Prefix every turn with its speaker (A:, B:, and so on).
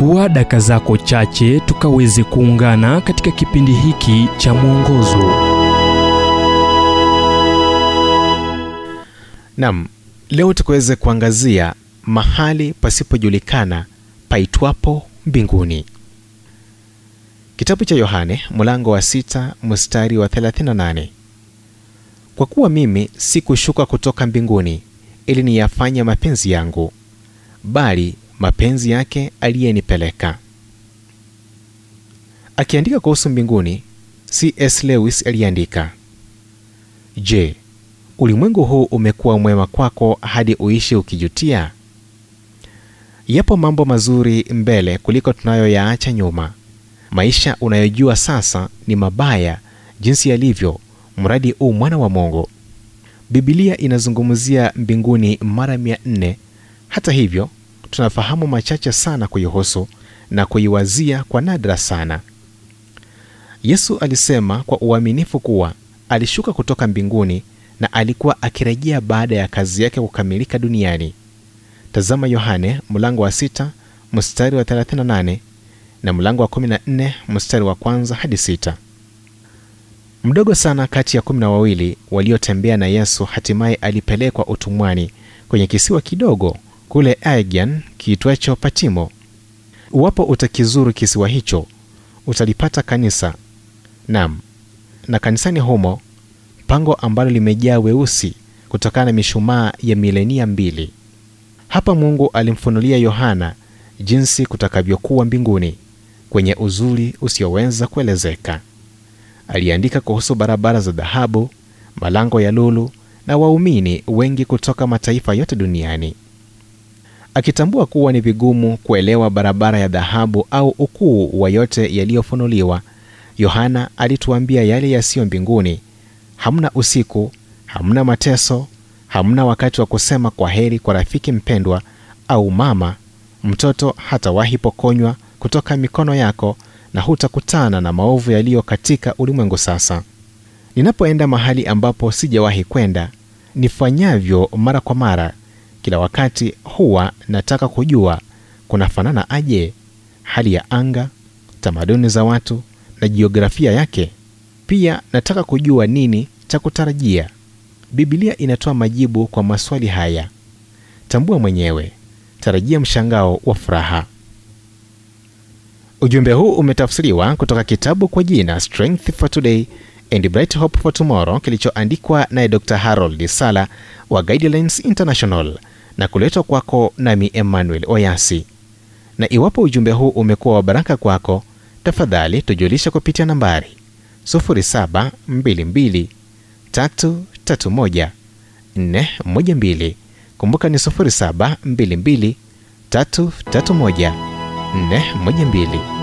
A: chukua daka zako chache tukaweze kuungana katika kipindi hiki cha mwongozo
B: Naam, leo tukaweze kuangazia mahali pasipojulikana paitwapo mbinguni. Kitabu cha Yohane mlango wa sita mstari wa 38. Kwa kuwa mimi sikushuka kutoka mbinguni ili niyafanye mapenzi yangu, bali mapenzi yake aliyenipeleka. Akiandika kuhusu mbinguni, C.S. Lewis aliandika, Je, ulimwengu huu umekuwa mwema kwako hadi uishi ukijutia? Yapo mambo mazuri mbele kuliko tunayoyaacha nyuma. Maisha unayojua sasa ni mabaya jinsi yalivyo, mradi u mwana wa Mungu. Bibilia inazungumzia mbinguni mara mia nne. Hata hivyo, tunafahamu machache sana kuihusu na kuiwazia kwa nadra sana. Yesu alisema kwa uaminifu kuwa alishuka kutoka mbinguni na alikuwa akirejea baada ya kazi yake kukamilika duniani. Tazama Yohane mlango wa sita mstari wa 38 na mlango wa 14 mstari wa kwanza hadi sita. Mdogo sana kati ya kumi na wawili waliotembea na Yesu hatimaye alipelekwa utumwani kwenye kisiwa kidogo kule Aegean kiitwacho Patimo. Uwapo utakizuru kisiwa hicho, utalipata kanisa. nam, na kanisani humo pango ambalo limejaa weusi kutokana na mishumaa ya milenia mbili. Hapa Mungu alimfunulia Yohana jinsi kutakavyokuwa mbinguni kwenye uzuri usioweza kuelezeka. Aliandika kuhusu barabara za dhahabu, malango ya lulu na waumini wengi kutoka mataifa yote duniani. Akitambua kuwa ni vigumu kuelewa barabara ya dhahabu au ukuu wa yote yaliyofunuliwa, Yohana alituambia yale yasiyo mbinguni. Hamna usiku, hamna mateso, hamna wakati wa kusema kwa heri kwa rafiki mpendwa au mama. Mtoto hatawahi pokonywa kutoka mikono yako na hutakutana na maovu yaliyo katika ulimwengu sasa. Ninapoenda mahali ambapo sijawahi kwenda, nifanyavyo mara kwa mara, kila wakati huwa nataka kujua kunafanana aje hali ya anga, tamaduni za watu na jiografia yake. Pia nataka kujua nini cha kutarajia. Biblia inatoa majibu kwa maswali haya. Tambua mwenyewe, tarajia mshangao wa furaha. Ujumbe huu umetafsiriwa kutoka kitabu kwa jina Strength for Today and Bright Hope for Tomorrow kilichoandikwa naye Dr. Harold Sala wa Guidelines International na kuletwa kwako nami Emmanuel Oyasi. Na iwapo ujumbe huu umekuwa wa baraka kwako, tafadhali tujulisha kupitia nambari 0722 331 412. Kumbuka ni 0722 331 412.